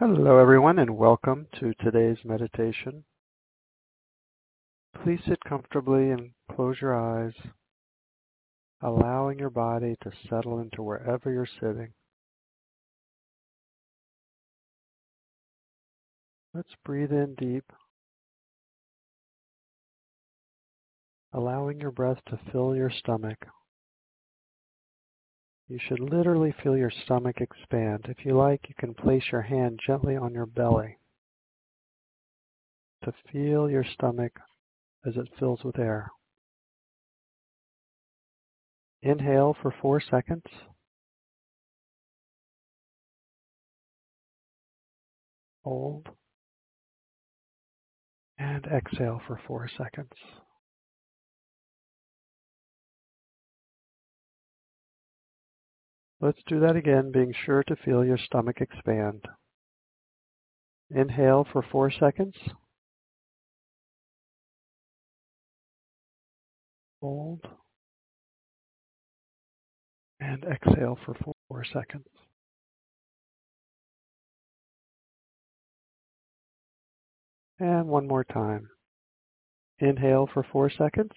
Hello, everyone, and welcome to today's meditation. Please sit comfortably and close your eyes, allowing your body to settle into wherever you're sitting. Let's breathe in deep, allowing your breath to fill your stomach. You should literally feel your stomach expand. If you like, you can place your hand gently on your belly to feel your stomach as it fills with air. Inhale for four seconds. Hold. And exhale for four seconds. Let's do that again, being sure to feel your stomach expand. Inhale for four seconds. Hold. And exhale for four seconds. And one more time. Inhale for four seconds.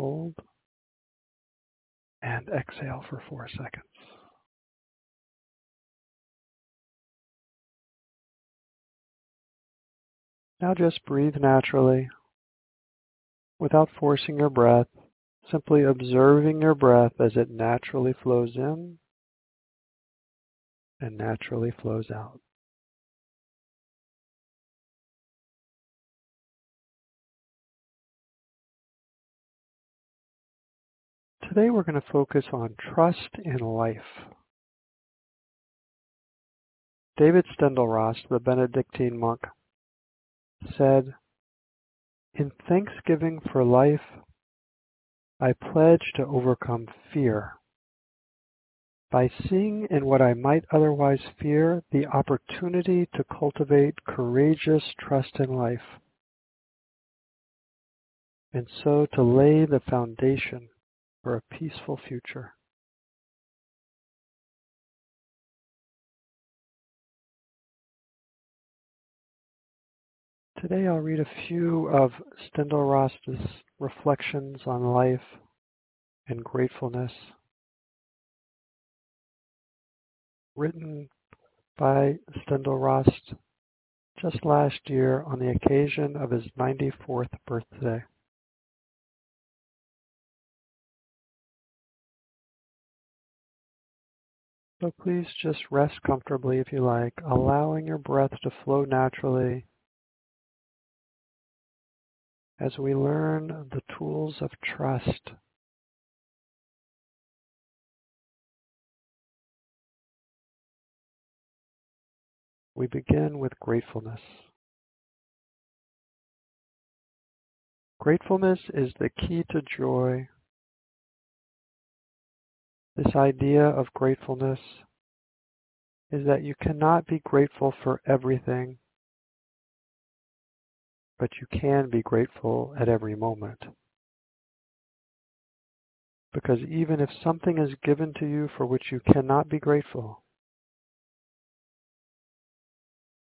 Hold. And exhale for four seconds. Now just breathe naturally without forcing your breath, simply observing your breath as it naturally flows in and naturally flows out. Today we're going to focus on trust in life. David Steindl-Rast, the Benedictine monk, said, In thanksgiving for life, I pledge to overcome fear. By seeing in what I might otherwise fear the opportunity to cultivate courageous trust in life, and so to lay the foundation for a peaceful future. Today I'll read a few of Steindl-Rast's reflections on life and gratefulness, written by Steindl-Rast just last year on the occasion of his 94th birthday. So please just rest comfortably if you like, allowing your breath to flow naturally as we learn the tools of trust. We begin with gratefulness. Gratefulness is the key to joy this idea of gratefulness is that you cannot be grateful for everything, but you can be grateful at every moment. Because even if something is given to you for which you cannot be grateful,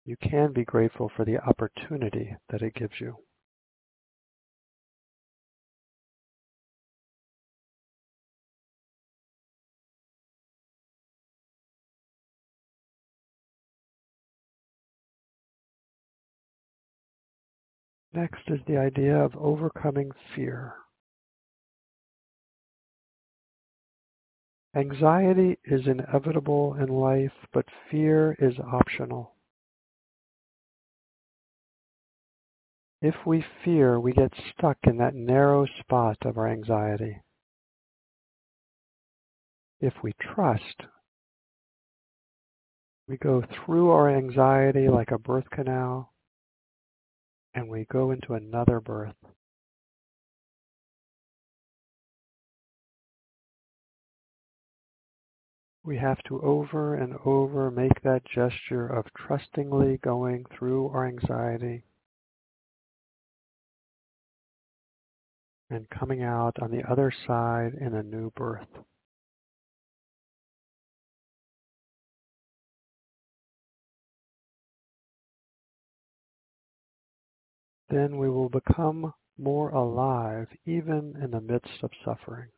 you can be grateful for the opportunity that it gives you. Next is the idea of overcoming fear. Anxiety is inevitable in life, but fear is optional. If we fear, we get stuck in that narrow spot of our anxiety. If we trust, we go through our anxiety like a birth canal and we go into another birth. We have to over and over make that gesture of trustingly going through our anxiety and coming out on the other side in a new birth. Then we will become more alive even in the midst of suffering.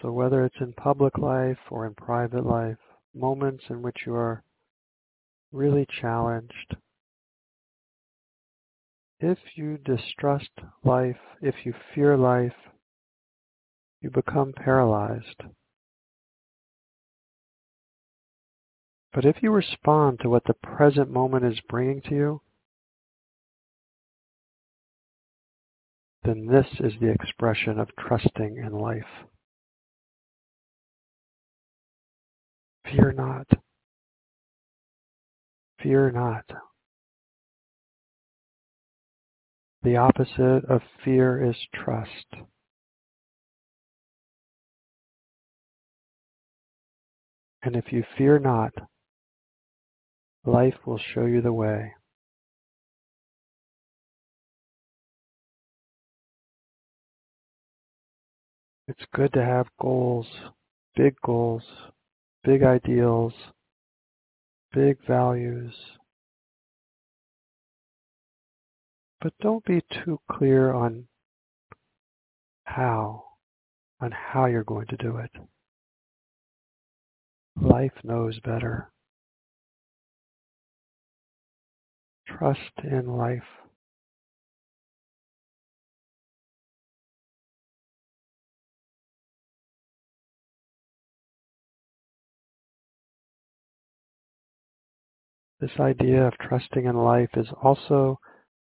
So whether it's in public life or in private life, moments in which you are really challenged, if you distrust life, if you fear life, you become paralyzed. But if you respond to what the present moment is bringing to you, then this is the expression of trusting in life. Fear not. Fear not. The opposite of fear is trust. And if you fear not, life will show you the way. It's good to have goals, big goals, big ideals, big values. But don't be too clear on how, on how you're going to do it. Life knows better. Trust in life. This idea of trusting in life is also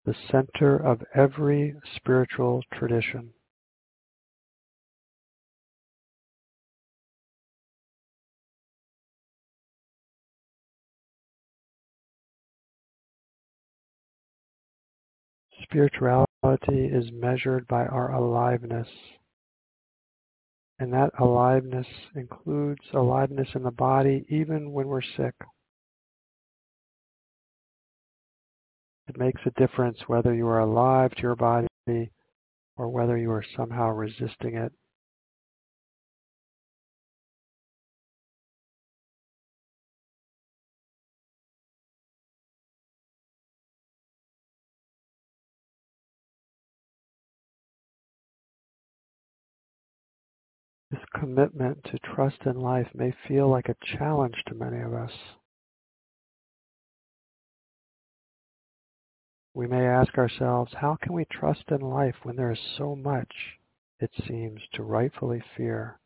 the center of every spiritual tradition. Spirituality is measured by our aliveness. And that aliveness includes aliveness in the body even when we're sick. It makes a difference whether you are alive to your body or whether you are somehow resisting it. Commitment to trust in life may feel like a challenge to many of us. We may ask ourselves, how can we trust in life when there is so much, it seems, to rightfully fear?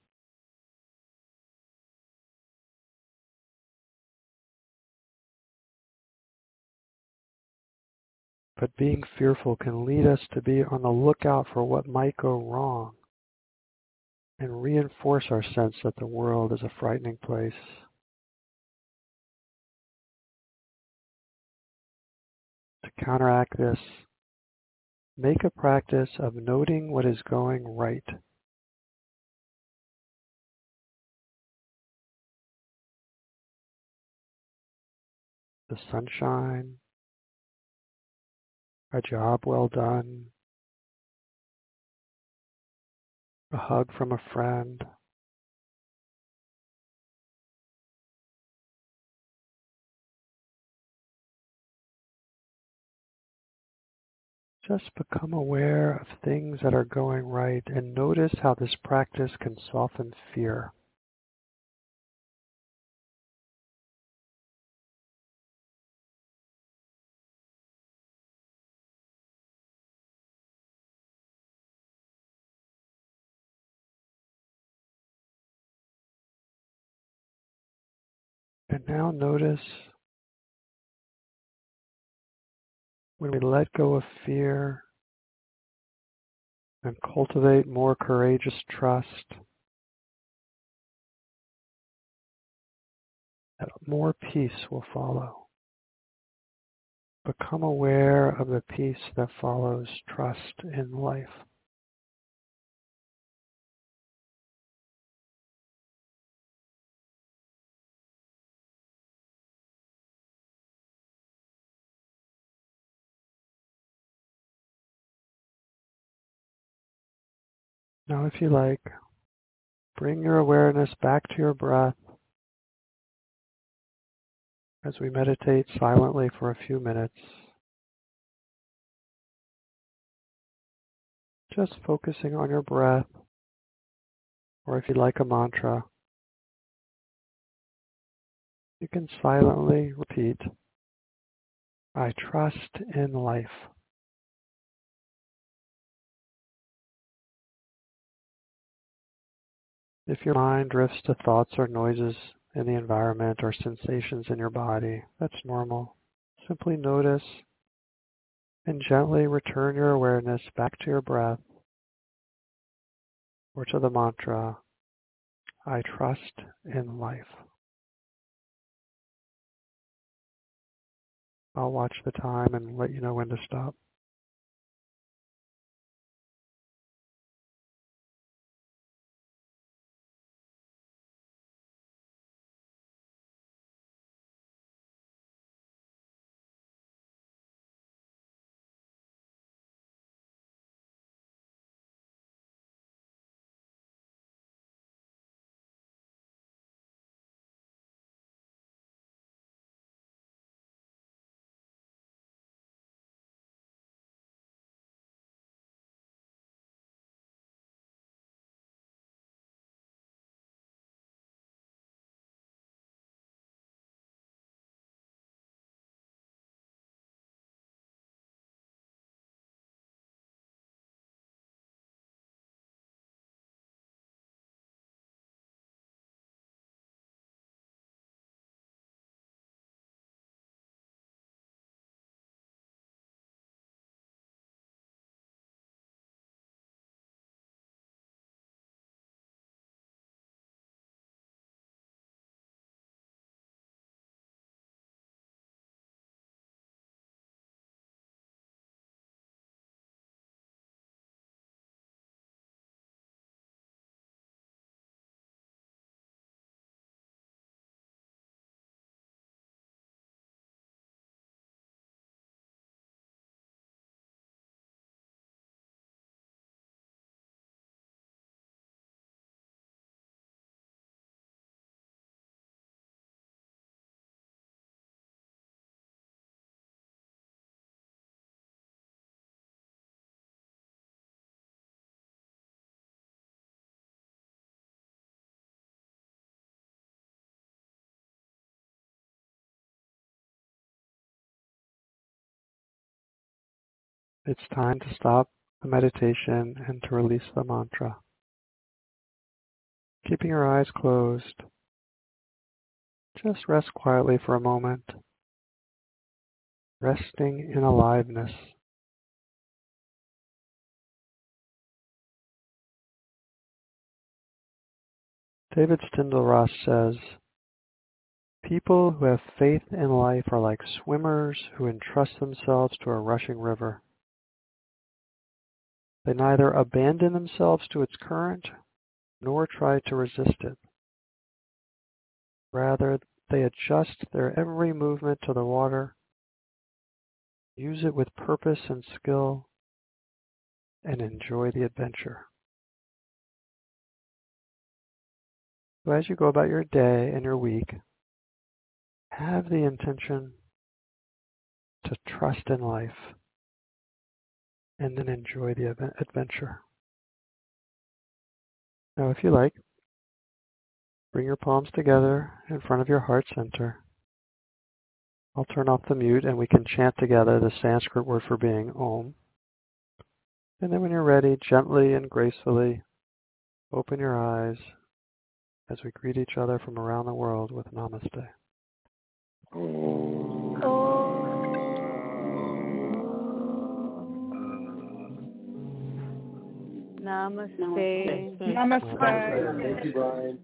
But being fearful can lead us to be on the lookout for what might go wrong and reinforce our sense that the world is a frightening place. To counteract this, make a practice of noting what is going right. The sunshine, a job well done, a hug from a friend, just become aware of things that are going right and notice how this practice can soften fear. And now notice when we let go of fear and cultivate more courageous trust, that more peace will follow. Become aware of the peace that follows trust in life. Now, if you like, bring your awareness back to your breath as we meditate silently for a few minutes, just focusing on your breath, or if you like a mantra, you can silently repeat, I trust in life. If your mind drifts to thoughts or noises in the environment or sensations in your body, that's normal. Simply notice and gently return your awareness back to your breath or to the mantra, I trust in life. I'll watch the time and let you know when to stop. It's time to stop the meditation and to release the mantra. Keeping your eyes closed, just rest quietly for a moment, resting in aliveness. David Steindl-Rast says, People who have faith in life are like swimmers who entrust themselves to a rushing river. They neither abandon themselves to its current nor try to resist it. Rather, they adjust their every movement to the water, use it with purpose and skill, and enjoy the adventure. So as you go about your day and your week, have the intention to trust in life and then enjoy the adventure. Now, if you like, bring your palms together in front of your heart center. I'll turn off the mute and we can chant together the Sanskrit word for being, Om. And then when you're ready, gently and gracefully open your eyes as we greet each other from around the world with Namaste. Namaste. Namaste. Namaste. Thank you, Brian.